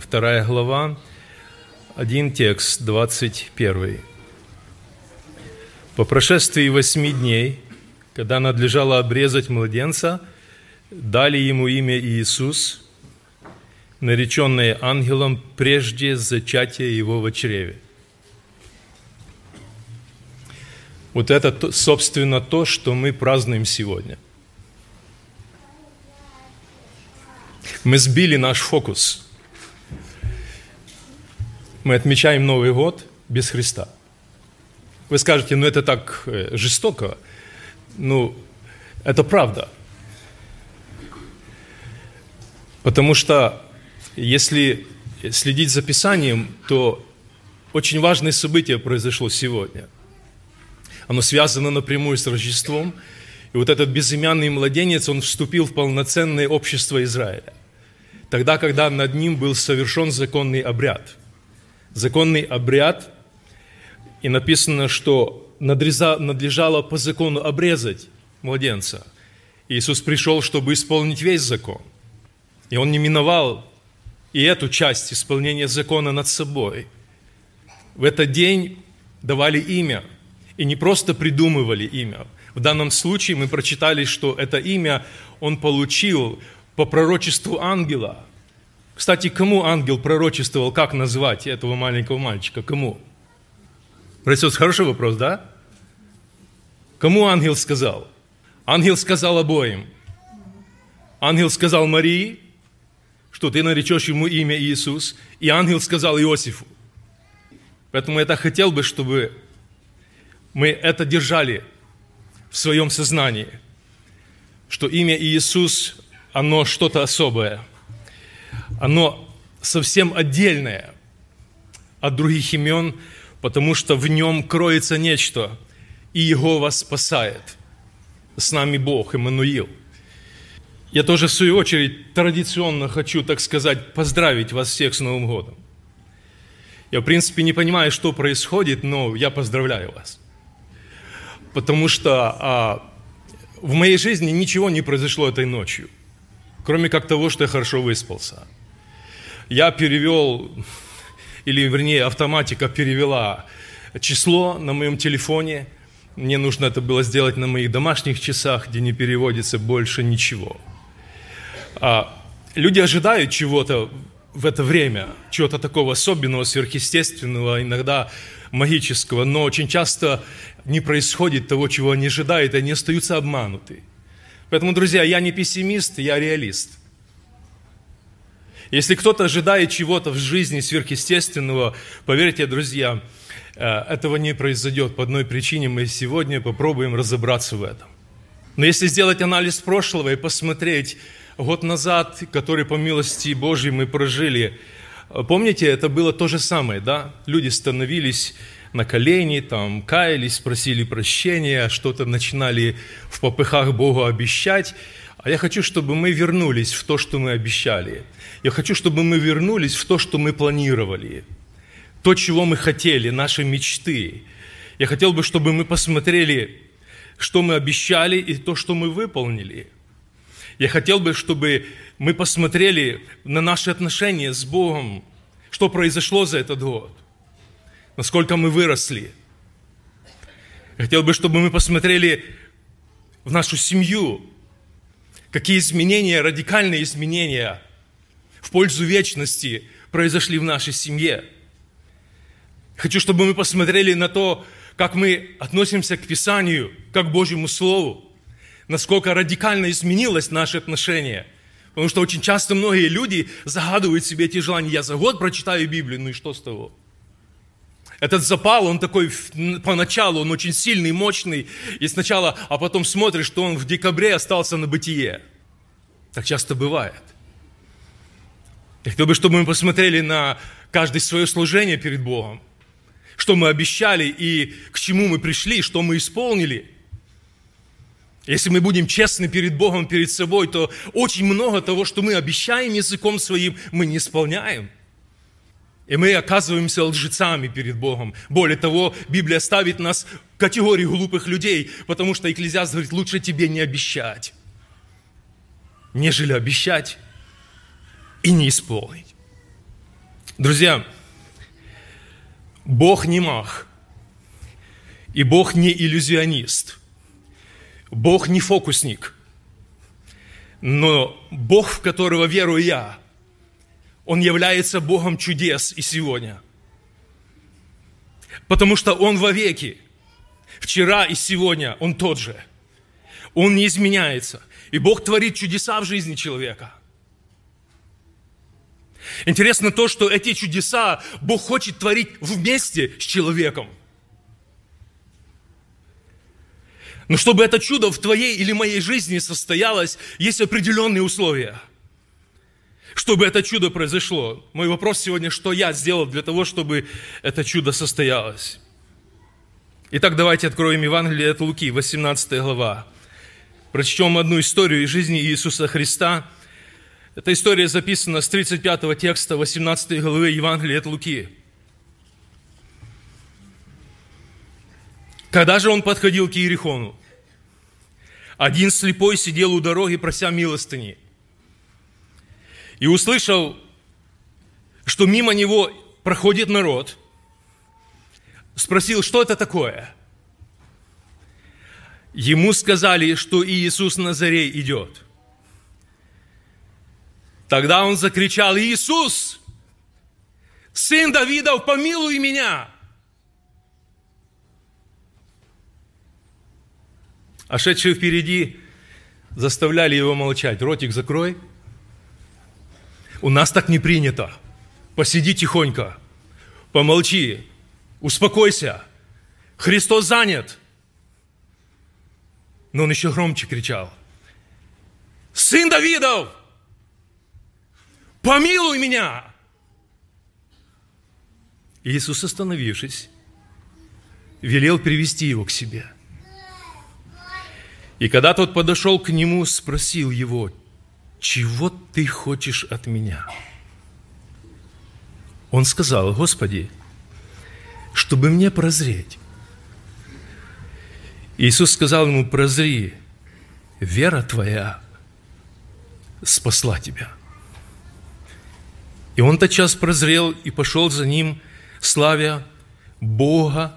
вторая глава, один текст, 21. По прошествии восьми дней, когда надлежало обрезать младенца, дали ему имя Иисус, нареченное ангелом прежде зачатия его в чреве. Вот это, собственно, то, что мы празднуем сегодня. Мы сбили наш фокус – мы отмечаем Новый год без Христа. Вы скажете, ну это так э, жестоко. Ну, это правда. Потому что если следить за Писанием, то очень важное событие произошло сегодня. Оно связано напрямую с Рождеством. И вот этот безымянный младенец, он вступил в полноценное общество Израиля. Тогда, когда над ним был совершен законный обряд – законный обряд, и написано, что надлежало по закону обрезать младенца. Иисус пришел, чтобы исполнить весь закон. И Он не миновал и эту часть исполнения закона над собой. В этот день давали имя, и не просто придумывали имя. В данном случае мы прочитали, что это имя он получил по пророчеству ангела – кстати, кому ангел пророчествовал, как назвать этого маленького мальчика? Кому? Братья, хороший вопрос, да? Кому ангел сказал? Ангел сказал обоим. Ангел сказал Марии, что ты наречешь ему имя Иисус, и ангел сказал Иосифу. Поэтому я так хотел бы, чтобы мы это держали в своем сознании, что имя Иисус, оно что-то особое – оно совсем отдельное от других имен, потому что в нем кроется нечто, и его вас спасает. С нами Бог, Иммануил. Я тоже, в свою очередь, традиционно хочу, так сказать, поздравить вас всех с Новым годом. Я, в принципе, не понимаю, что происходит, но я поздравляю вас. Потому что а, в моей жизни ничего не произошло этой ночью, кроме как того, что я хорошо выспался – я перевел, или вернее автоматика перевела число на моем телефоне. Мне нужно это было сделать на моих домашних часах, где не переводится больше ничего. А люди ожидают чего-то в это время, чего-то такого особенного, сверхъестественного, иногда магического, но очень часто не происходит того, чего они ожидают, и они остаются обмануты. Поэтому, друзья, я не пессимист, я реалист – если кто-то ожидает чего-то в жизни сверхъестественного, поверьте, друзья, э, этого не произойдет по одной причине. Мы сегодня попробуем разобраться в этом. Но если сделать анализ прошлого и посмотреть год назад, который по милости Божьей мы прожили, э, помните, это было то же самое, да? Люди становились на колени, там, каялись, просили прощения, что-то начинали в попыхах Богу обещать. А я хочу, чтобы мы вернулись в то, что мы обещали – я хочу, чтобы мы вернулись в то, что мы планировали, то, чего мы хотели, наши мечты. Я хотел бы, чтобы мы посмотрели, что мы обещали и то, что мы выполнили. Я хотел бы, чтобы мы посмотрели на наши отношения с Богом, что произошло за этот год, насколько мы выросли. Я хотел бы, чтобы мы посмотрели в нашу семью, какие изменения, радикальные изменения в пользу вечности произошли в нашей семье. Хочу, чтобы мы посмотрели на то, как мы относимся к Писанию, как к Божьему Слову, насколько радикально изменилось наше отношение. Потому что очень часто многие люди загадывают себе эти желания. Я за год прочитаю Библию, ну и что с того? Этот запал, он такой, поначалу он очень сильный, мощный, и сначала, а потом смотришь, что он в декабре остался на бытие. Так часто бывает. Я хотел бы, чтобы мы посмотрели на каждое свое служение перед Богом. Что мы обещали и к чему мы пришли, что мы исполнили. Если мы будем честны перед Богом, перед собой, то очень много того, что мы обещаем языком своим, мы не исполняем. И мы оказываемся лжецами перед Богом. Более того, Библия ставит нас в категорию глупых людей, потому что Экклезиаст говорит, лучше тебе не обещать, нежели обещать и не исполнить. Друзья, Бог не мах, и Бог не иллюзионист, Бог не фокусник, но Бог, в которого верую я, Он является Богом чудес и сегодня. Потому что Он вовеки, вчера и сегодня Он тот же. Он не изменяется. И Бог творит чудеса в жизни человека – Интересно то, что эти чудеса Бог хочет творить вместе с человеком. Но чтобы это чудо в твоей или моей жизни состоялось, есть определенные условия. Чтобы это чудо произошло. Мой вопрос сегодня, что я сделал для того, чтобы это чудо состоялось. Итак, давайте откроем Евангелие от Луки, 18 глава. Прочтем одну историю из жизни Иисуса Христа – эта история записана с 35 текста 18 главы Евангелия от Луки. Когда же он подходил к Иерихону, один слепой сидел у дороги, прося милостыни. И услышал, что мимо него проходит народ, спросил, что это такое? Ему сказали, что Иисус Назарей идет – Тогда он закричал, Иисус, сын Давидов, помилуй меня. А шедшие впереди заставляли его молчать. Ротик закрой. У нас так не принято. Посиди тихонько, помолчи, успокойся. Христос занят. Но он еще громче кричал. Сын Давидов, помилуй меня. Иисус, остановившись, велел привести его к себе. И когда тот подошел к нему, спросил его, чего ты хочешь от меня? Он сказал, Господи, чтобы мне прозреть. Иисус сказал ему, прозри, вера твоя спасла тебя. И он тотчас прозрел и пошел за ним, славя Бога.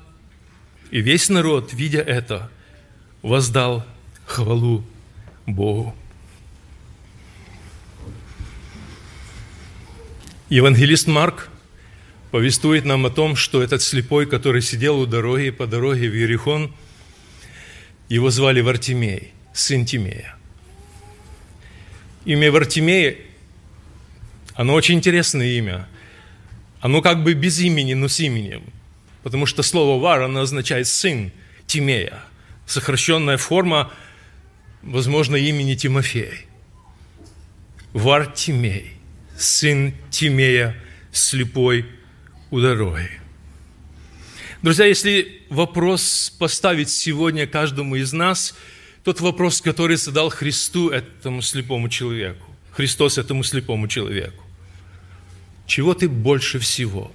И весь народ, видя это, воздал хвалу Богу. Евангелист Марк повествует нам о том, что этот слепой, который сидел у дороги, по дороге в Иерихон, его звали Вартимей, сын Тимея. Имя Вартимея оно очень интересное имя. Оно как бы без имени, но с именем. Потому что слово «вар» оно означает «сын Тимея». Сокращенная форма, возможно, имени Тимофей. Вар Тимей, сын Тимея, слепой у дороги. Друзья, если вопрос поставить сегодня каждому из нас, тот вопрос, который задал Христу этому слепому человеку, Христос этому слепому человеку чего ты больше всего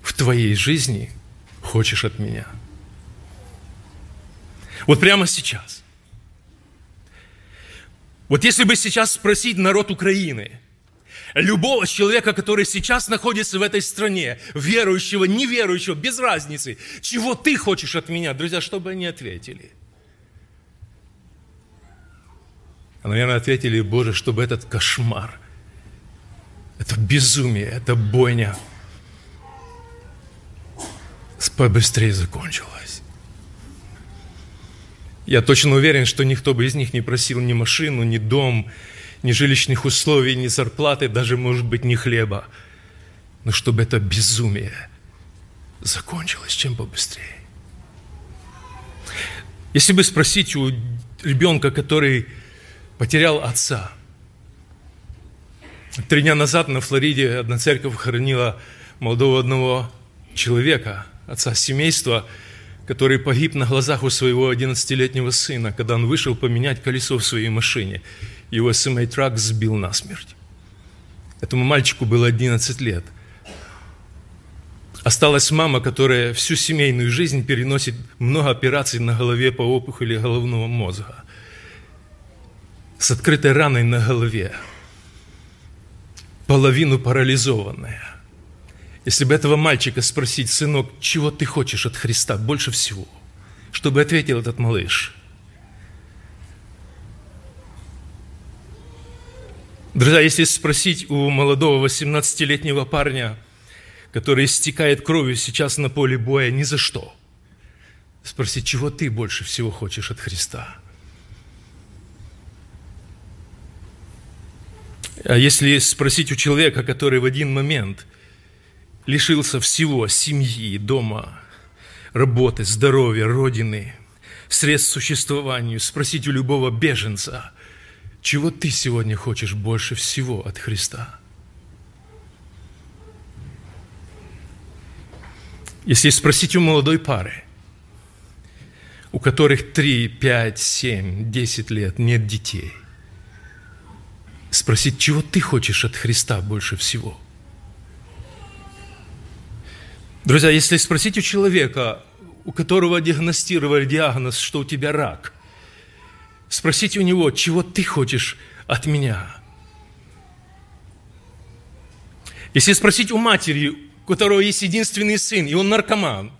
в твоей жизни хочешь от меня? Вот прямо сейчас. Вот если бы сейчас спросить народ Украины, любого человека, который сейчас находится в этой стране, верующего, неверующего, без разницы, чего ты хочешь от меня, друзья, что бы они ответили? А, наверное, ответили, Боже, чтобы этот кошмар – это безумие, это бойня побыстрее закончилась. Я точно уверен, что никто бы из них не просил ни машину, ни дом, ни жилищных условий, ни зарплаты, даже, может быть, ни хлеба. Но чтобы это безумие закончилось чем побыстрее. Если бы спросить у ребенка, который потерял отца – Три дня назад на Флориде одна церковь хоронила молодого одного человека, отца семейства, который погиб на глазах у своего 11-летнего сына, когда он вышел поменять колесо в своей машине. Его семейтрак сбил насмерть. Этому мальчику было 11 лет. Осталась мама, которая всю семейную жизнь переносит много операций на голове по опухоли головного мозга. С открытой раной на голове. Половину парализованная. Если бы этого мальчика спросить, сынок, чего ты хочешь от Христа больше всего, чтобы ответил этот малыш. Друзья, если спросить у молодого 18-летнего парня, который истекает кровью сейчас на поле боя ни за что, спросить, чего ты больше всего хочешь от Христа – А если спросить у человека, который в один момент лишился всего, семьи, дома, работы, здоровья, родины, средств существованию, спросить у любого беженца, чего ты сегодня хочешь больше всего от Христа? Если спросить у молодой пары, у которых 3, 5, 7, 10 лет нет детей, спросить, чего ты хочешь от Христа больше всего – Друзья, если спросить у человека, у которого диагностировали диагноз, что у тебя рак, спросить у него, чего ты хочешь от меня. Если спросить у матери, у которого есть единственный сын, и он наркоман,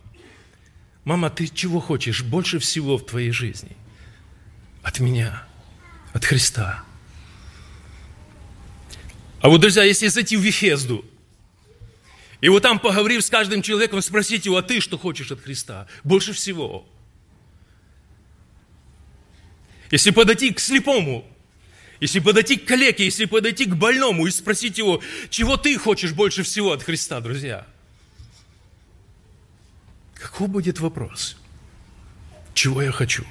мама, ты чего хочешь больше всего в твоей жизни? От меня, от Христа. А вот, друзья, если зайти в Вифезду – и вот там, поговорив с каждым человеком, спросить его, а ты что хочешь от Христа? Больше всего. Если подойти к слепому, если подойти к калеке, если подойти к больному и спросить его, чего ты хочешь больше всего от Христа, друзья? Какой будет вопрос? Чего я хочу?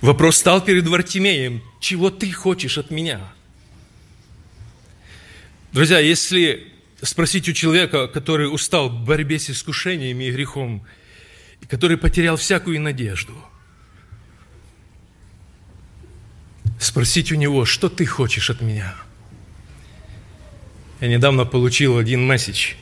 Вопрос стал перед Вартимеем. Чего ты хочешь от меня? Друзья, если спросить у человека, который устал в борьбе с искушениями и грехом, и который потерял всякую надежду, спросить у него, что ты хочешь от меня. Я недавно получил один месседж.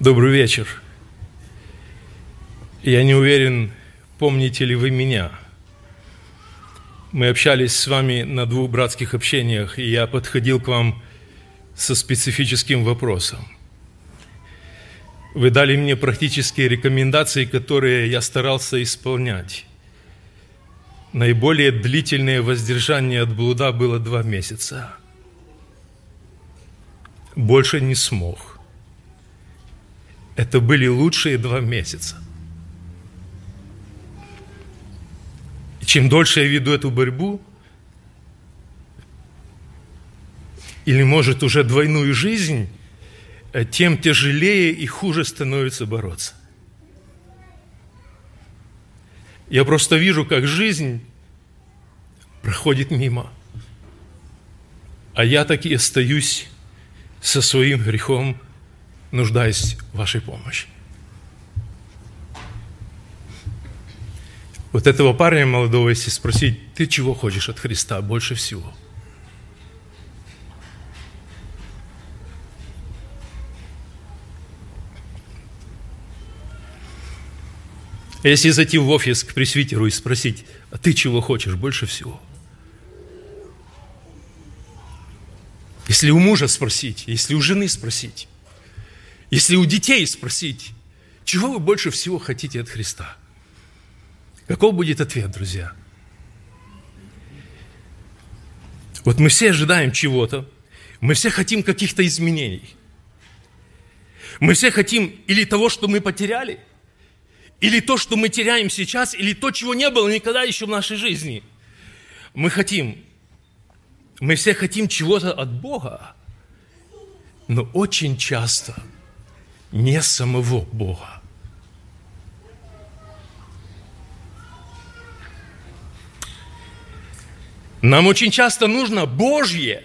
Добрый вечер. Я не уверен, помните ли вы меня – мы общались с вами на двух братских общениях, и я подходил к вам со специфическим вопросом. Вы дали мне практические рекомендации, которые я старался исполнять. Наиболее длительное воздержание от блуда было два месяца. Больше не смог. Это были лучшие два месяца – чем дольше я веду эту борьбу, или, может, уже двойную жизнь, тем тяжелее и хуже становится бороться. Я просто вижу, как жизнь проходит мимо, а я таки остаюсь со своим грехом, нуждаясь в вашей помощи. Вот этого парня молодого, если спросить, ты чего хочешь от Христа больше всего? А если зайти в офис к пресвитеру и спросить, а ты чего хочешь больше всего? Если у мужа спросить, если у жены спросить, если у детей спросить, чего вы больше всего хотите от Христа – Каков будет ответ, друзья? Вот мы все ожидаем чего-то, мы все хотим каких-то изменений. Мы все хотим или того, что мы потеряли, или то, что мы теряем сейчас, или то, чего не было никогда еще в нашей жизни. Мы хотим, мы все хотим чего-то от Бога, но очень часто не самого Бога. Нам очень часто нужно Божье,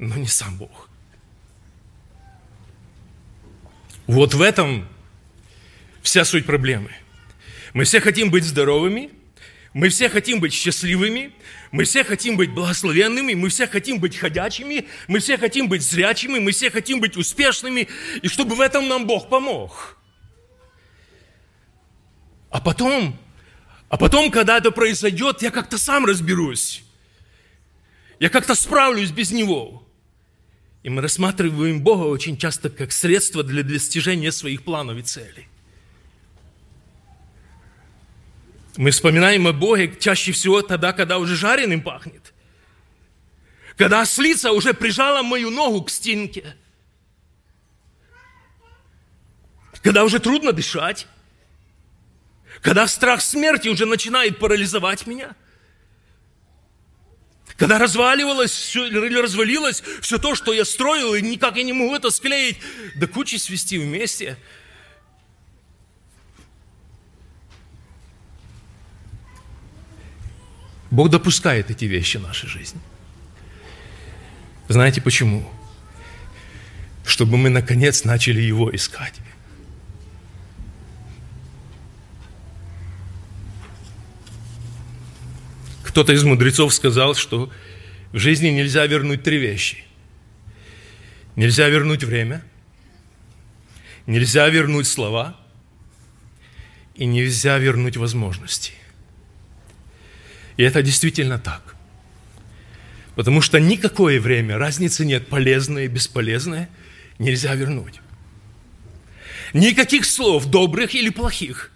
но не сам Бог. Вот в этом вся суть проблемы. Мы все хотим быть здоровыми, мы все хотим быть счастливыми, мы все хотим быть благословенными, мы все хотим быть ходячими, мы все хотим быть зрячими, мы все хотим быть успешными, и чтобы в этом нам Бог помог. А потом, а потом, когда это произойдет, я как-то сам разберусь. Я как-то справлюсь без Него. И мы рассматриваем Бога очень часто как средство для достижения своих планов и целей. Мы вспоминаем о Боге чаще всего тогда, когда уже жареным пахнет. Когда ослица уже прижала мою ногу к стенке. Когда уже трудно дышать. Когда страх смерти уже начинает парализовать меня – когда разваливалось или развалилось все то, что я строил, и никак я не могу это склеить, да кучи свести вместе. Бог допускает эти вещи в нашей жизни. Знаете почему? Чтобы мы наконец начали Его искать. Кто-то из мудрецов сказал, что в жизни нельзя вернуть три вещи. Нельзя вернуть время, нельзя вернуть слова и нельзя вернуть возможности. И это действительно так. Потому что никакое время, разницы нет, полезное и бесполезное, нельзя вернуть. Никаких слов, добрых или плохих,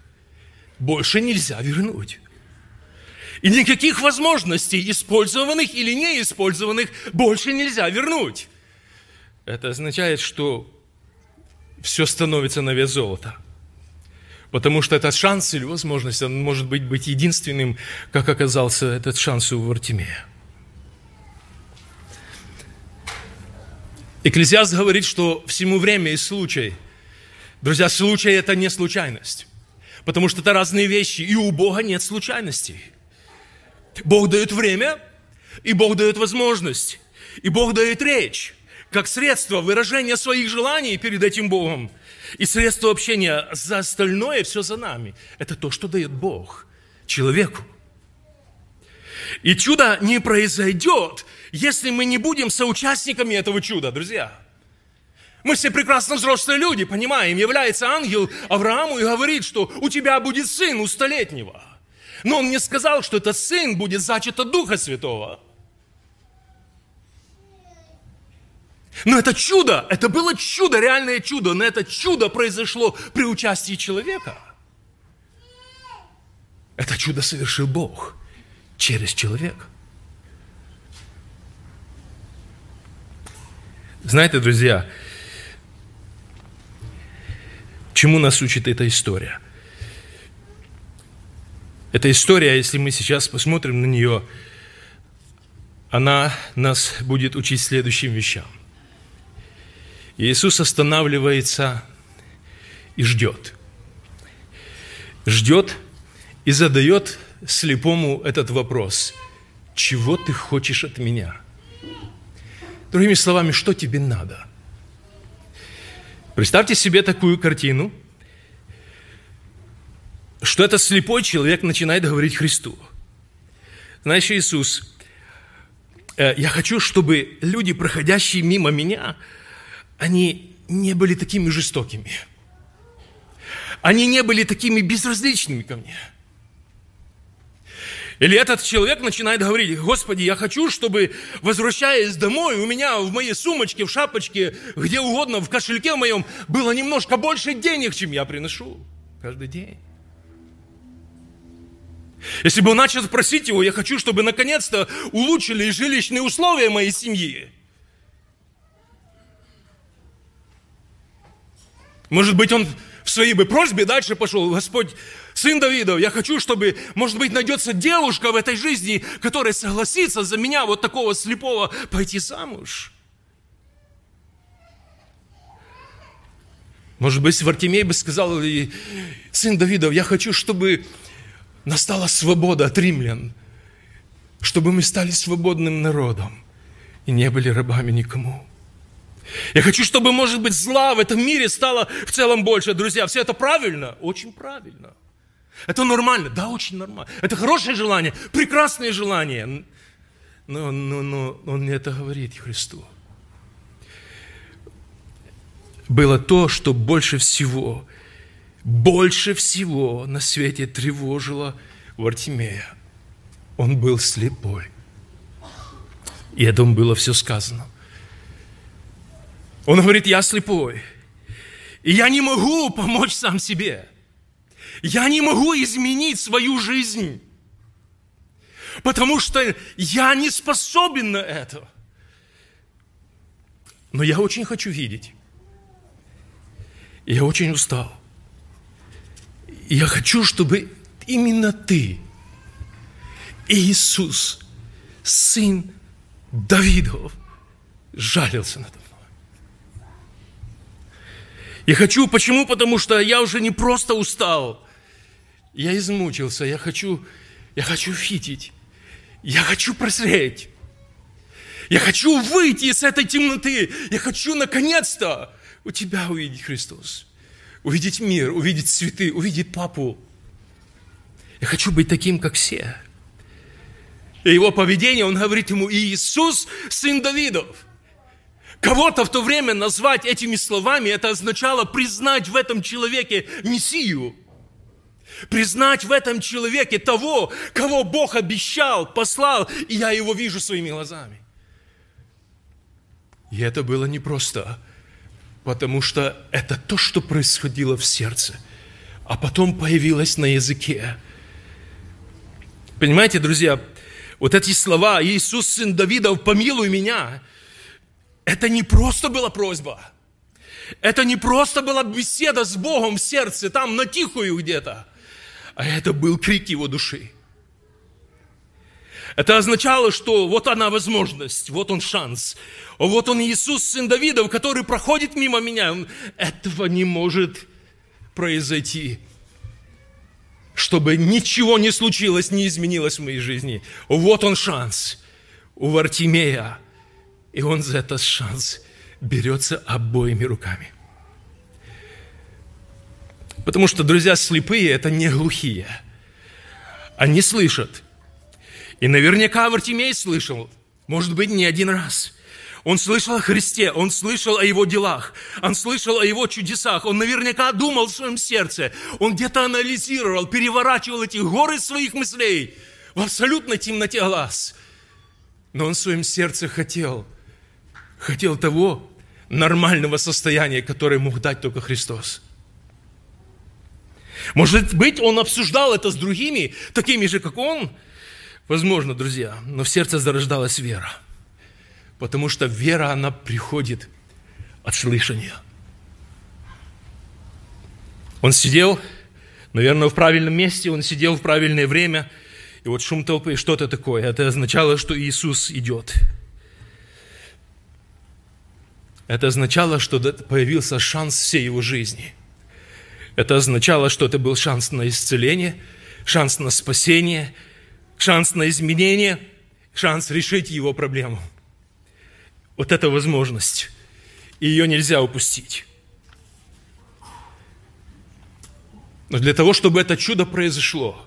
больше нельзя вернуть. И никаких возможностей, использованных или неиспользованных, больше нельзя вернуть. Это означает, что все становится на вес золота. Потому что этот шанс или возможность, он может быть, быть единственным, как оказался этот шанс у Вартимея. Экклезиаст говорит, что всему время и случай. Друзья, случай – это не случайность. Потому что это разные вещи, и у Бога нет случайностей – Бог дает время, и Бог дает возможность, и Бог дает речь, как средство выражения своих желаний перед этим Богом. И средство общения за остальное все за нами. Это то, что дает Бог человеку. И чудо не произойдет, если мы не будем соучастниками этого чуда, друзья. Мы все прекрасно взрослые люди, понимаем, является ангел Аврааму и говорит, что у тебя будет сын у столетнего. Но он не сказал, что этот сын будет зачат от Духа Святого. Но это чудо, это было чудо, реальное чудо, но это чудо произошло при участии человека. Это чудо совершил Бог через человека. Знаете, друзья, чему нас учит эта история – эта история, если мы сейчас посмотрим на нее, она нас будет учить следующим вещам. Иисус останавливается и ждет. Ждет и задает слепому этот вопрос. Чего ты хочешь от меня? Другими словами, что тебе надо? Представьте себе такую картину – что этот слепой человек начинает говорить Христу. Знаешь, Иисус, э, я хочу, чтобы люди, проходящие мимо меня, они не были такими жестокими. Они не были такими безразличными ко мне. Или этот человек начинает говорить, Господи, я хочу, чтобы, возвращаясь домой, у меня в моей сумочке, в шапочке, где угодно, в кошельке моем, было немножко больше денег, чем я приношу каждый день. Если бы он начал просить его, я хочу, чтобы наконец-то улучшили жилищные условия моей семьи. Может быть, он в своей бы просьбе дальше пошел. Господь, сын Давидов, я хочу, чтобы, может быть, найдется девушка в этой жизни, которая согласится за меня, вот такого слепого, пойти замуж. Может быть, Вартимей бы сказал, сын Давидов, я хочу, чтобы настала свобода от римлян, чтобы мы стали свободным народом и не были рабами никому. Я хочу, чтобы, может быть, зла в этом мире стало в целом больше. Друзья, все это правильно? Очень правильно. Это нормально? Да, очень нормально. Это хорошее желание, прекрасное желание. Но, но, но Он не это говорит Христу. Было то, что больше всего, больше всего на свете тревожило Вартимея. Он был слепой. И этому было все сказано. Он говорит, я слепой. И я не могу помочь сам себе. Я не могу изменить свою жизнь. Потому что я не способен на это. Но я очень хочу видеть. Я очень устал. Я хочу, чтобы именно ты, Иисус, сын Давидов, жалился надо я хочу, почему? Потому что я уже не просто устал, я измучился, я хочу, я хочу видеть, я хочу прозреть. Я хочу выйти из этой темноты. Я хочу наконец-то у тебя увидеть Христос. Увидеть мир, увидеть цветы, увидеть папу. Я хочу быть таким, как все. И его поведение, он говорит ему, Иисус, сын Давидов. Кого-то в то время назвать этими словами, это означало признать в этом человеке Мессию. Признать в этом человеке того, кого Бог обещал, послал, и я его вижу своими глазами. И это было непросто, потому что это то, что происходило в сердце, а потом появилось на языке. Понимаете, друзья, вот эти слова «Иисус, сын Давидов, помилуй меня», это не просто была просьба. Это не просто была беседа с Богом в сердце, там на тихую где-то. А это был крик его души. Это означало, что вот она возможность, вот он шанс. Вот он Иисус, сын Давидов, который проходит мимо меня. Этого не может произойти, чтобы ничего не случилось, не изменилось в моей жизни. Вот он шанс у Вартимея и он за этот шанс берется обоими руками. Потому что, друзья, слепые – это не глухие. Они слышат. И наверняка Вартимей слышал, может быть, не один раз. Он слышал о Христе, он слышал о Его делах, он слышал о Его чудесах, он наверняка думал в своем сердце, он где-то анализировал, переворачивал эти горы своих мыслей в абсолютной темноте глаз. Но он в своем сердце хотел – хотел того нормального состояния, которое мог дать только Христос. Может быть, он обсуждал это с другими, такими же, как он? Возможно, друзья, но в сердце зарождалась вера. Потому что вера, она приходит от слышания. Он сидел, наверное, в правильном месте, он сидел в правильное время, и вот шум толпы, что-то такое. Это означало, что Иисус идет – это означало, что появился шанс всей его жизни. Это означало, что это был шанс на исцеление, шанс на спасение, шанс на изменение, шанс решить его проблему. Вот это возможность. И ее нельзя упустить. Но для того, чтобы это чудо произошло,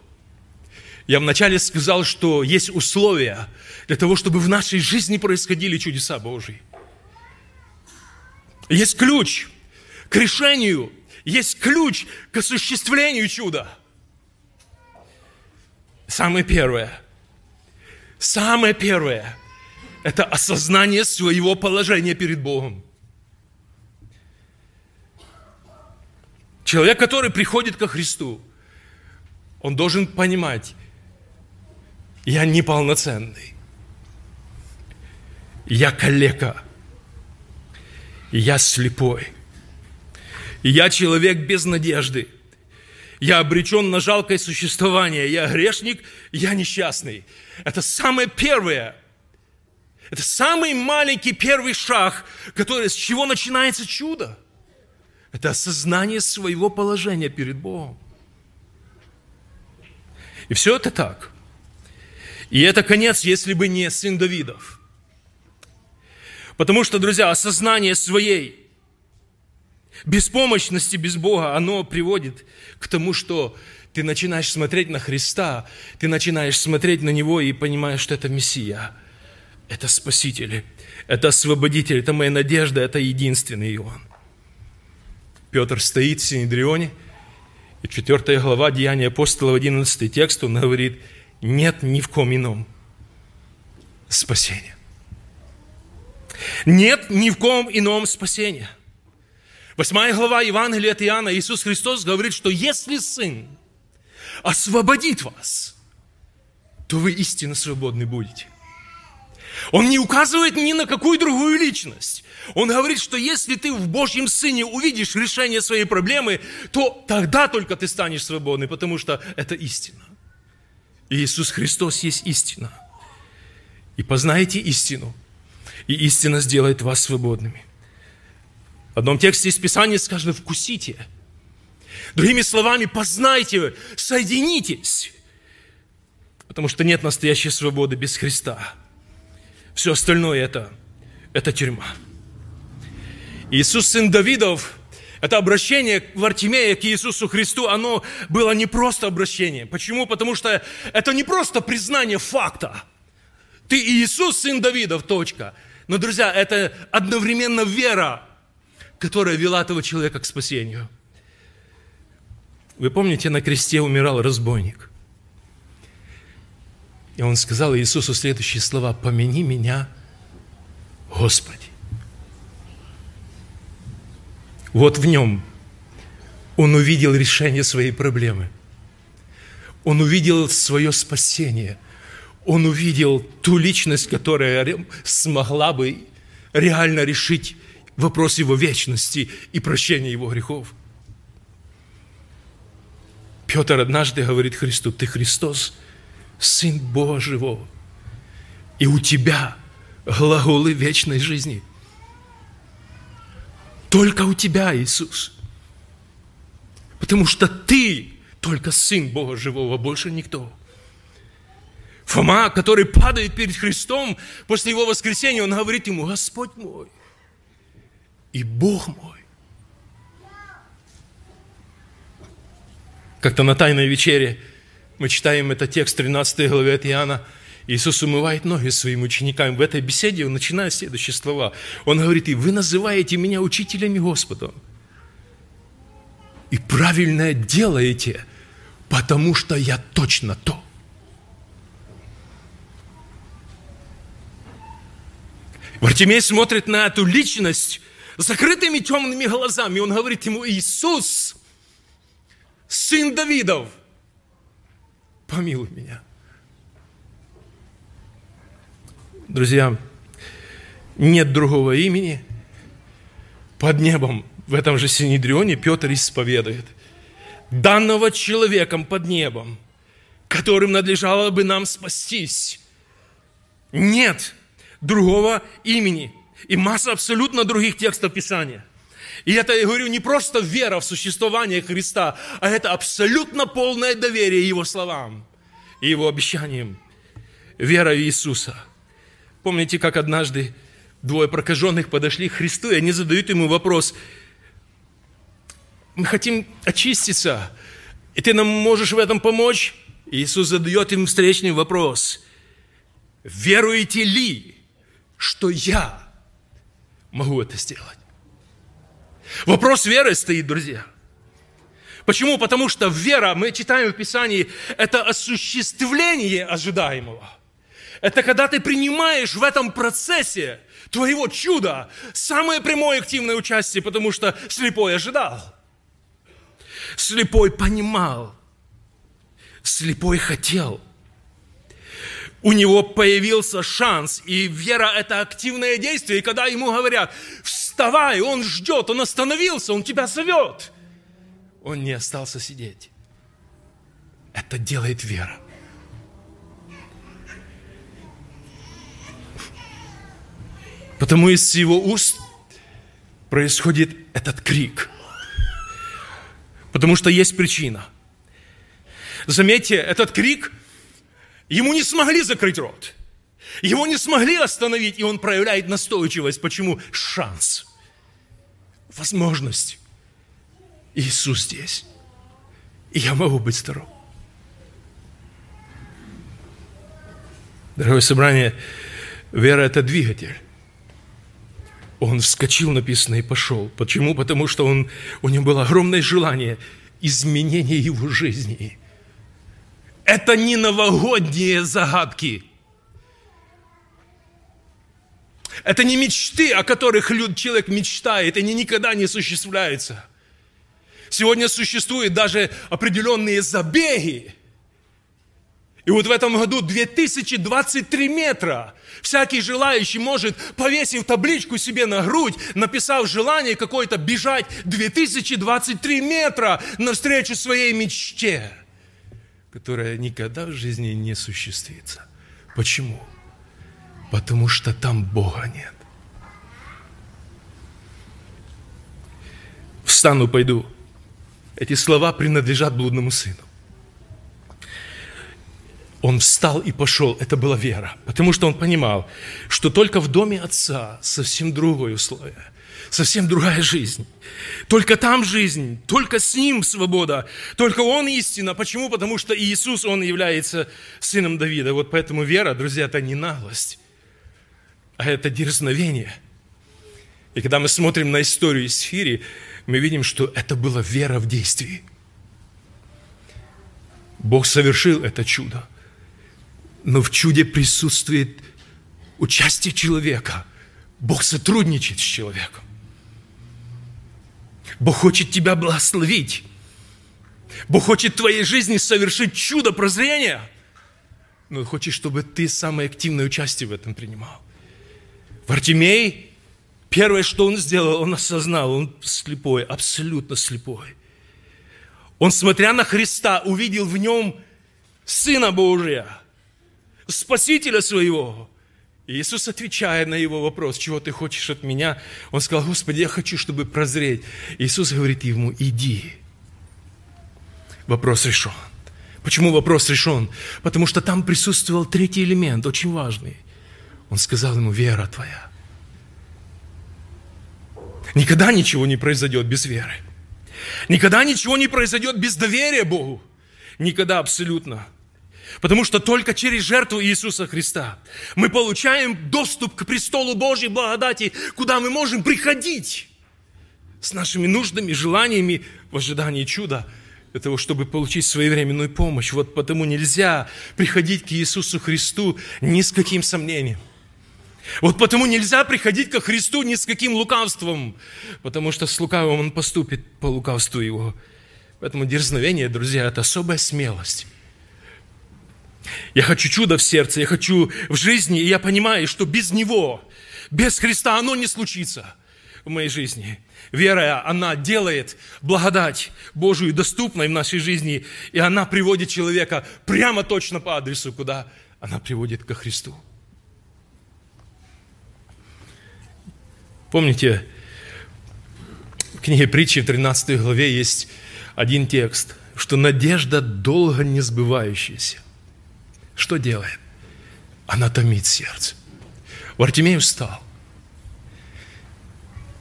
я вначале сказал, что есть условия для того, чтобы в нашей жизни происходили чудеса Божьи. Есть ключ к решению, есть ключ к осуществлению чуда. Самое первое, самое первое – это осознание своего положения перед Богом. Человек, который приходит ко Христу, он должен понимать, я неполноценный, я калека – я слепой. я человек без надежды. Я обречен на жалкое существование. Я грешник, я несчастный. Это самое первое. Это самый маленький первый шаг, который, с чего начинается чудо. Это осознание своего положения перед Богом. И все это так. И это конец, если бы не сын Давидов. Потому что, друзья, осознание своей беспомощности без Бога, оно приводит к тому, что ты начинаешь смотреть на Христа, ты начинаешь смотреть на Него и понимаешь, что это Мессия, это Спаситель, это Освободитель, это моя надежда, это единственный Иоанн. Петр стоит в Синедрионе, и 4 глава Деяния апостола, 11 текст, он говорит, нет ни в ком ином спасения. Нет ни в ком ином спасения. Восьмая глава Евангелия от Иоанна, Иисус Христос говорит, что если Сын освободит вас, то вы истинно свободны будете. Он не указывает ни на какую другую личность. Он говорит, что если ты в Божьем Сыне увидишь решение своей проблемы, то тогда только ты станешь свободным, потому что это истина. И Иисус Христос есть истина. И познаете истину, и истина сделает вас свободными. В одном тексте из Писания сказано «вкусите». Другими словами, познайте, соединитесь. Потому что нет настоящей свободы без Христа. Все остальное это, это тюрьма. Иисус, сын Давидов, это обращение в Артемея к Иисусу Христу, оно было не просто обращение. Почему? Потому что это не просто признание факта. Ты Иисус, сын Давидов, точка. Но, друзья, это одновременно вера, которая вела этого человека к спасению. Вы помните, на кресте умирал разбойник. И он сказал Иисусу следующие слова, «Помяни меня, Господи». Вот в нем он увидел решение своей проблемы. Он увидел свое спасение. Он увидел ту личность, которая смогла бы реально решить вопрос его вечности и прощения его грехов. Петр однажды говорит Христу, ты Христос, Сын Бога Живого, и у тебя глаголы вечной жизни. Только у тебя, Иисус. Потому что ты только Сын Бога Живого, больше никто. Фома, который падает перед Христом после Его воскресения, он говорит ему, Господь мой, и Бог мой. Как-то на Тайной вечере мы читаем этот текст 13 главе от Иоанна. Иисус умывает ноги своим ученикам. В этой беседе он начинает следующие слова. Он говорит, и вы называете меня учителями Господом. И правильное делаете, потому что я точно то. Вартимей смотрит на эту личность, закрытыми темными глазами. Он говорит ему, Иисус, сын Давидов, помилуй меня. Друзья, нет другого имени под небом. В этом же Синедрионе Петр исповедует. Данного человеком под небом, которым надлежало бы нам спастись. Нет другого имени – и масса абсолютно других текстов Писания. И это, я говорю, не просто вера в существование Христа, а это абсолютно полное доверие Его словам и Его обещаниям. Вера в Иисуса. Помните, как однажды двое прокаженных подошли к Христу, и они задают Ему вопрос, мы хотим очиститься, и Ты нам можешь в этом помочь? И Иисус задает им встречный вопрос. Веруете ли, что я могу это сделать. Вопрос веры стоит, друзья. Почему? Потому что вера, мы читаем в Писании, это осуществление ожидаемого. Это когда ты принимаешь в этом процессе твоего чуда самое прямое активное участие, потому что слепой ожидал. Слепой понимал. Слепой хотел – у него появился шанс, и вера – это активное действие. И когда ему говорят, вставай, он ждет, он остановился, он тебя зовет, он не остался сидеть. Это делает вера. Потому из его уст происходит этот крик. Потому что есть причина. Заметьте, этот крик – Ему не смогли закрыть рот. Его не смогли остановить, и он проявляет настойчивость. Почему? Шанс. Возможность. Иисус здесь. И я могу быть здоров. Дорогое собрание, вера – это двигатель. Он вскочил, написано, и пошел. Почему? Потому что он, у него было огромное желание изменения его жизни. Это не новогодние загадки. Это не мечты, о которых человек мечтает, они никогда не осуществляются. Сегодня существуют даже определенные забеги. И вот в этом году 2023 метра. Всякий желающий может, повесив табличку себе на грудь, написав желание какое-то, бежать 2023 метра навстречу своей мечте, которая никогда в жизни не осуществится. Почему? Потому что там Бога нет. Встану, пойду. Эти слова принадлежат блудному сыну. Он встал и пошел. Это была вера. Потому что он понимал, что только в доме отца совсем другое условие. Совсем другая жизнь. Только там жизнь, только с ним свобода, только он истина. Почему? Потому что Иисус, он является сыном Давида. Вот поэтому вера, друзья, это не наглость, а это дерзновение. И когда мы смотрим на историю Исфири, мы видим, что это была вера в действии. Бог совершил это чудо но в чуде присутствует участие человека. Бог сотрудничает с человеком. Бог хочет тебя благословить. Бог хочет в твоей жизни совершить чудо прозрения. Но хочет, чтобы ты самое активное участие в этом принимал. Вартимей, первое, что он сделал, он осознал, он слепой, абсолютно слепой. Он, смотря на Христа, увидел в нем Сына Божия – Спасителя своего. Иисус, отвечая на его вопрос, чего ты хочешь от меня, он сказал, Господи, я хочу, чтобы прозреть. Иисус говорит ему, иди. Вопрос решен. Почему вопрос решен? Потому что там присутствовал третий элемент, очень важный. Он сказал ему, вера твоя. Никогда ничего не произойдет без веры. Никогда ничего не произойдет без доверия Богу. Никогда абсолютно. Потому что только через жертву Иисуса Христа мы получаем доступ к престолу Божьей благодати, куда мы можем приходить с нашими нуждами, желаниями в ожидании чуда, для того, чтобы получить своевременную помощь. Вот потому нельзя приходить к Иисусу Христу ни с каким сомнением. Вот потому нельзя приходить ко Христу ни с каким лукавством, потому что с лукавым Он поступит по лукавству Его. Поэтому дерзновение, друзья, это особая смелость. Я хочу чудо в сердце, я хочу в жизни, и я понимаю, что без Него, без Христа оно не случится в моей жизни. Вера, она делает благодать Божию доступной в нашей жизни, и она приводит человека прямо точно по адресу, куда она приводит ко Христу. Помните, в книге притчи в 13 главе есть один текст, что надежда долго не сбывающаяся – что делает? Она томит сердце. Вартимей встал.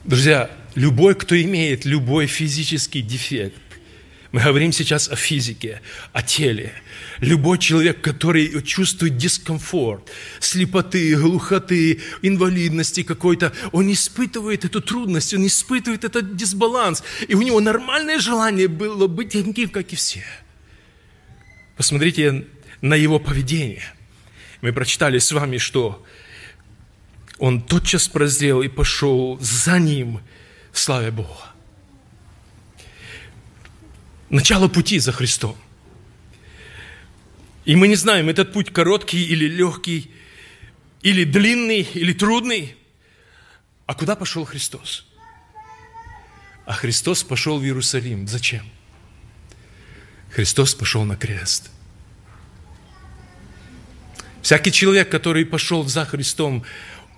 Друзья, любой, кто имеет любой физический дефект, мы говорим сейчас о физике, о теле. Любой человек, который чувствует дискомфорт, слепоты, глухоты, инвалидности какой-то, он испытывает эту трудность, он испытывает этот дисбаланс. И у него нормальное желание было быть таким, как и все. Посмотрите на его поведение. Мы прочитали с вами, что он тотчас прозрел и пошел за ним, славя Бога. Начало пути за Христом. И мы не знаем, этот путь короткий или легкий, или длинный, или трудный. А куда пошел Христос? А Христос пошел в Иерусалим. Зачем? Христос пошел на крест – Всякий человек, который пошел за Христом,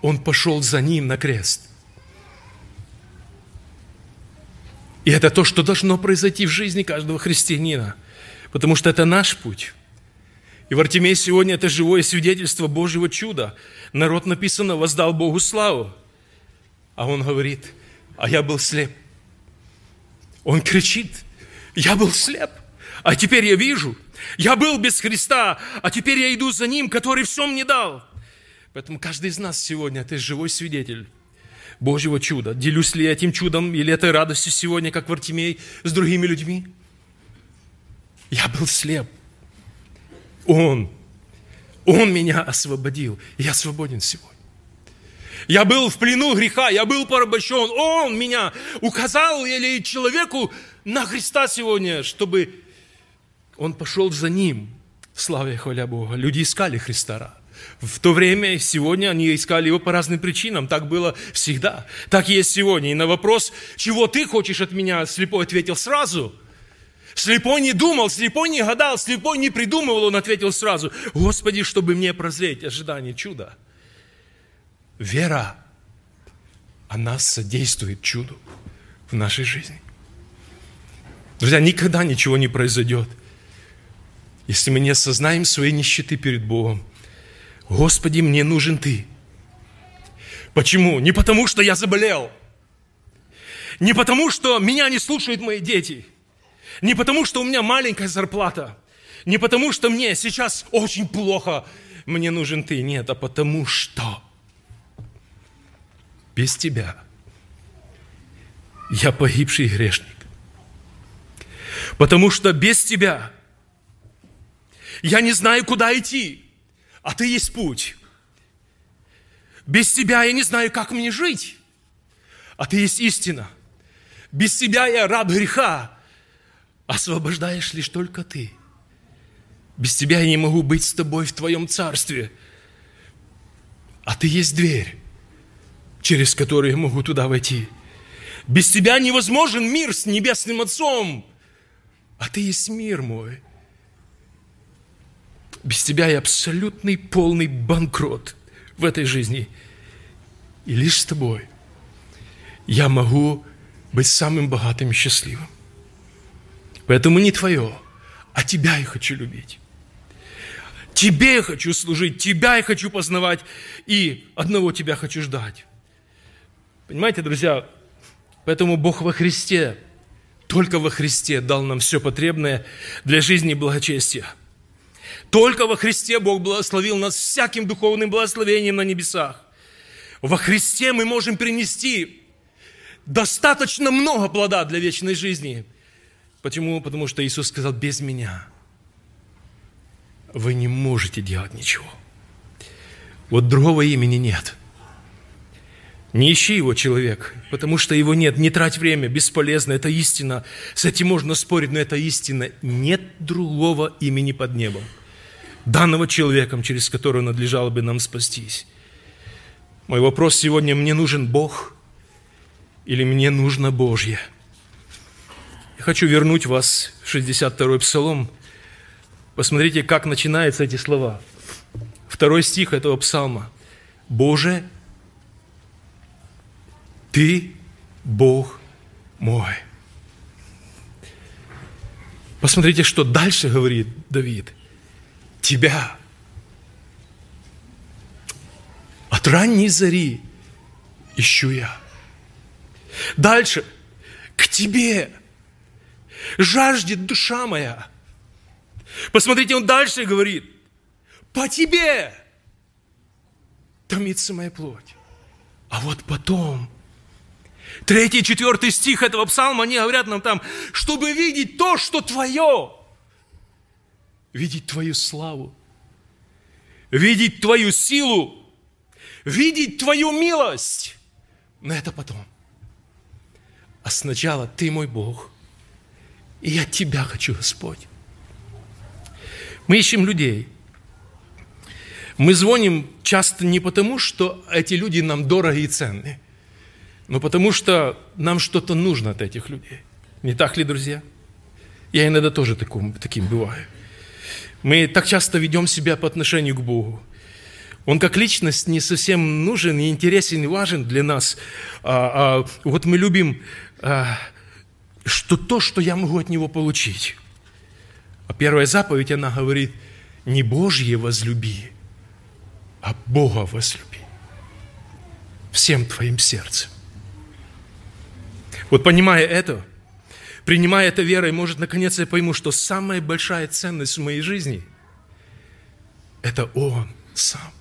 он пошел за Ним на крест. И это то, что должно произойти в жизни каждого христианина, потому что это наш путь. И в Артемии сегодня это живое свидетельство Божьего чуда. Народ написано, воздал Богу славу. А он говорит, а я был слеп. Он кричит, я был слеп, а теперь я вижу. Я был без Христа, а теперь я иду за Ним, который все мне дал. Поэтому каждый из нас сегодня – это живой свидетель Божьего чуда. Делюсь ли я этим чудом или этой радостью сегодня, как в Артемей, с другими людьми? Я был слеп. Он, Он меня освободил. Я свободен сегодня. Я был в плену греха, я был порабощен. Он меня указал или человеку на Христа сегодня, чтобы он пошел за ним. Слава и хваля Бога. Люди искали Христа. В то время, сегодня они искали его по разным причинам. Так было всегда. Так и есть сегодня. И на вопрос, чего ты хочешь от меня, слепой ответил сразу. Слепой не думал, слепой не гадал, слепой не придумывал, он ответил сразу. Господи, чтобы мне прозреть ожидание чуда. Вера, она содействует чуду в нашей жизни. Друзья, никогда ничего не произойдет, если мы не осознаем своей нищеты перед Богом. Господи, мне нужен Ты. Почему? Не потому, что я заболел. Не потому, что меня не слушают мои дети. Не потому, что у меня маленькая зарплата. Не потому, что мне сейчас очень плохо. Мне нужен Ты. Нет, а потому что без Тебя я погибший грешник. Потому что без Тебя я не знаю, куда идти, а Ты есть путь. Без Тебя я не знаю, как мне жить, а Ты есть истина. Без Тебя я раб греха, освобождаешь лишь только Ты. Без Тебя я не могу быть с Тобой в Твоем Царстве, а Ты есть дверь, через которую я могу туда войти. Без Тебя невозможен мир с Небесным Отцом, а Ты есть мир мой – без тебя я абсолютный полный банкрот в этой жизни. И лишь с тобой я могу быть самым богатым и счастливым. Поэтому не твое, а тебя я хочу любить. Тебе я хочу служить, тебя я хочу познавать, и одного тебя хочу ждать. Понимаете, друзья, поэтому Бог во Христе, только во Христе дал нам все потребное для жизни и благочестия – только во Христе Бог благословил нас всяким духовным благословением на небесах. Во Христе мы можем принести достаточно много плода для вечной жизни. Почему? Потому что Иисус сказал, без меня вы не можете делать ничего. Вот другого имени нет. Не ищи его, человек, потому что его нет. Не трать время, бесполезно, это истина. С этим можно спорить, но это истина. Нет другого имени под небом данного человеком, через которого надлежало бы нам спастись. Мой вопрос сегодня, мне нужен Бог или мне нужно Божье? Я хочу вернуть вас в 62-й псалом. Посмотрите, как начинаются эти слова. Второй стих этого псалма. «Боже, Ты Бог мой». Посмотрите, что дальше говорит Давид – тебя. От ранней зари ищу я. Дальше, к тебе жаждет душа моя. Посмотрите, он дальше говорит, по тебе томится моя плоть. А вот потом, третий, четвертый стих этого псалма, они говорят нам там, чтобы видеть то, что твое видеть Твою славу, видеть Твою силу, видеть Твою милость. Но это потом. А сначала Ты мой Бог, и я Тебя хочу, Господь. Мы ищем людей. Мы звоним часто не потому, что эти люди нам дороги и ценны, но потому что нам что-то нужно от этих людей. Не так ли, друзья? Я иногда тоже таким, таким бываю. Мы так часто ведем себя по отношению к Богу. Он как личность не совсем нужен, не интересен и важен для нас. А, а, вот мы любим а, что то, что я могу от Него получить. А первая заповедь, она говорит, не Божье возлюби, а Бога возлюби. Всем твоим сердцем. Вот понимая это, принимая это верой, может, наконец я пойму, что самая большая ценность в моей жизни – это Он сам.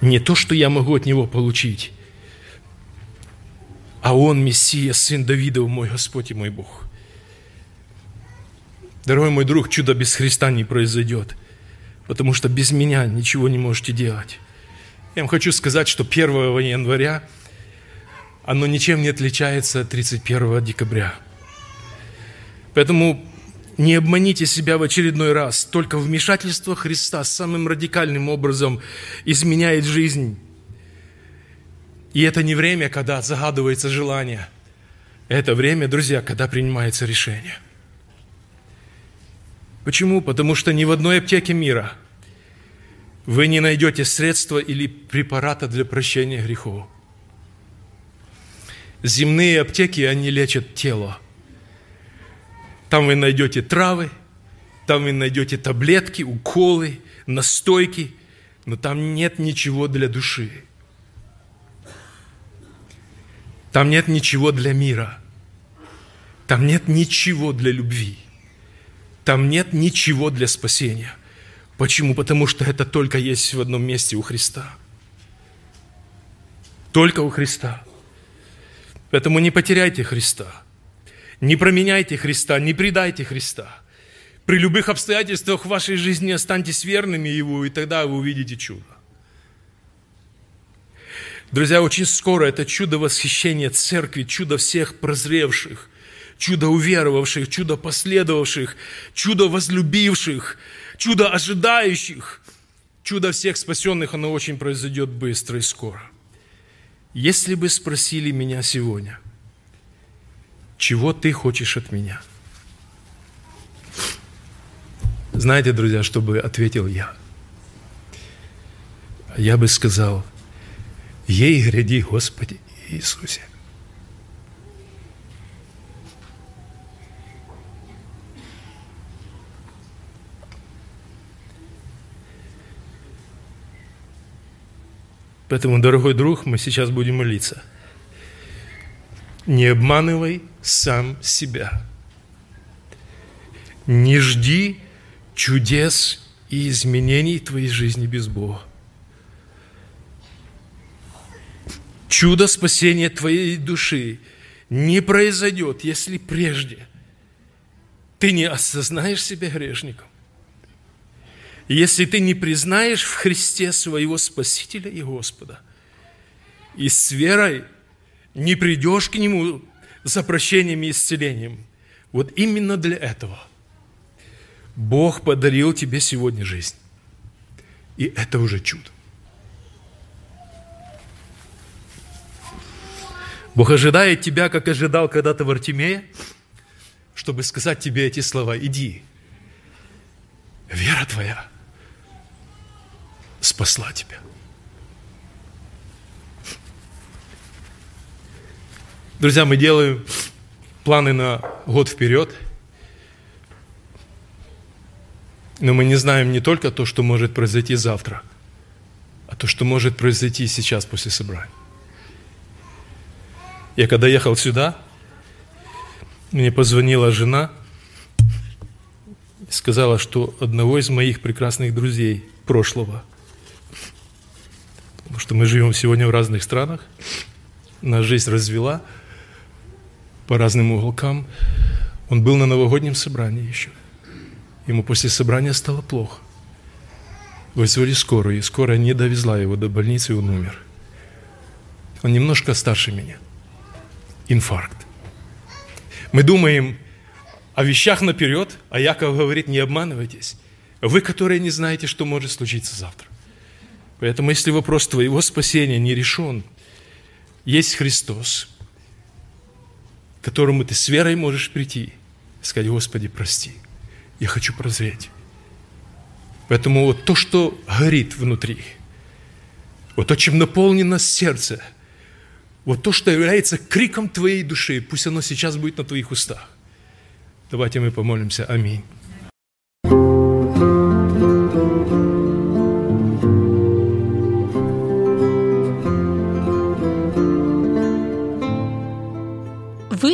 Не то, что я могу от Него получить, а Он, Мессия, Сын Давидов, мой Господь и мой Бог. Дорогой мой друг, чудо без Христа не произойдет, потому что без меня ничего не можете делать. Я вам хочу сказать, что 1 января оно ничем не отличается от 31 декабря. Поэтому не обманите себя в очередной раз. Только вмешательство Христа самым радикальным образом изменяет жизнь. И это не время, когда загадывается желание. Это время, друзья, когда принимается решение. Почему? Потому что ни в одной аптеке мира вы не найдете средства или препарата для прощения грехов. Земные аптеки, они лечат тело. Там вы найдете травы, там вы найдете таблетки, уколы, настойки, но там нет ничего для души. Там нет ничего для мира. Там нет ничего для любви. Там нет ничего для спасения. Почему? Потому что это только есть в одном месте у Христа. Только у Христа. Поэтому не потеряйте Христа. Не променяйте Христа, не предайте Христа. При любых обстоятельствах в вашей жизни останьтесь верными Его, и тогда вы увидите чудо. Друзья, очень скоро это чудо восхищения церкви, чудо всех прозревших, чудо уверовавших, чудо последовавших, чудо возлюбивших, чудо ожидающих, чудо всех спасенных, оно очень произойдет быстро и скоро. Если бы спросили меня сегодня, чего ты хочешь от меня? Знаете, друзья, что бы ответил я? Я бы сказал, ей гряди, Господи Иисусе. Поэтому, дорогой друг, мы сейчас будем молиться. Не обманывай сам себя. Не жди чудес и изменений твоей жизни без Бога. Чудо спасения твоей души не произойдет, если прежде ты не осознаешь себя грешником если ты не признаешь в Христе своего Спасителя и Господа, и с верой не придешь к Нему за прощением и исцелением, вот именно для этого Бог подарил тебе сегодня жизнь. И это уже чудо. Бог ожидает тебя, как ожидал когда-то в Артемее, чтобы сказать тебе эти слова. Иди. Вера твоя спасла тебя. Друзья, мы делаем планы на год вперед, но мы не знаем не только то, что может произойти завтра, а то, что может произойти сейчас после собрания. Я когда ехал сюда, мне позвонила жена сказала, что одного из моих прекрасных друзей прошлого – потому что мы живем сегодня в разных странах, наша жизнь развела по разным уголкам. Он был на новогоднем собрании еще. Ему после собрания стало плохо. Вызвали скорую, и скорая не довезла его до больницы, и он умер. Он немножко старше меня. Инфаркт. Мы думаем о вещах наперед, а Яков говорит, не обманывайтесь. Вы, которые не знаете, что может случиться завтра. Поэтому, если вопрос твоего спасения не решен, есть Христос, к которому ты с верой можешь прийти и сказать, Господи, прости, я хочу прозреть. Поэтому вот то, что горит внутри, вот то, чем наполнено сердце, вот то, что является криком твоей души, пусть оно сейчас будет на твоих устах. Давайте мы помолимся. Аминь.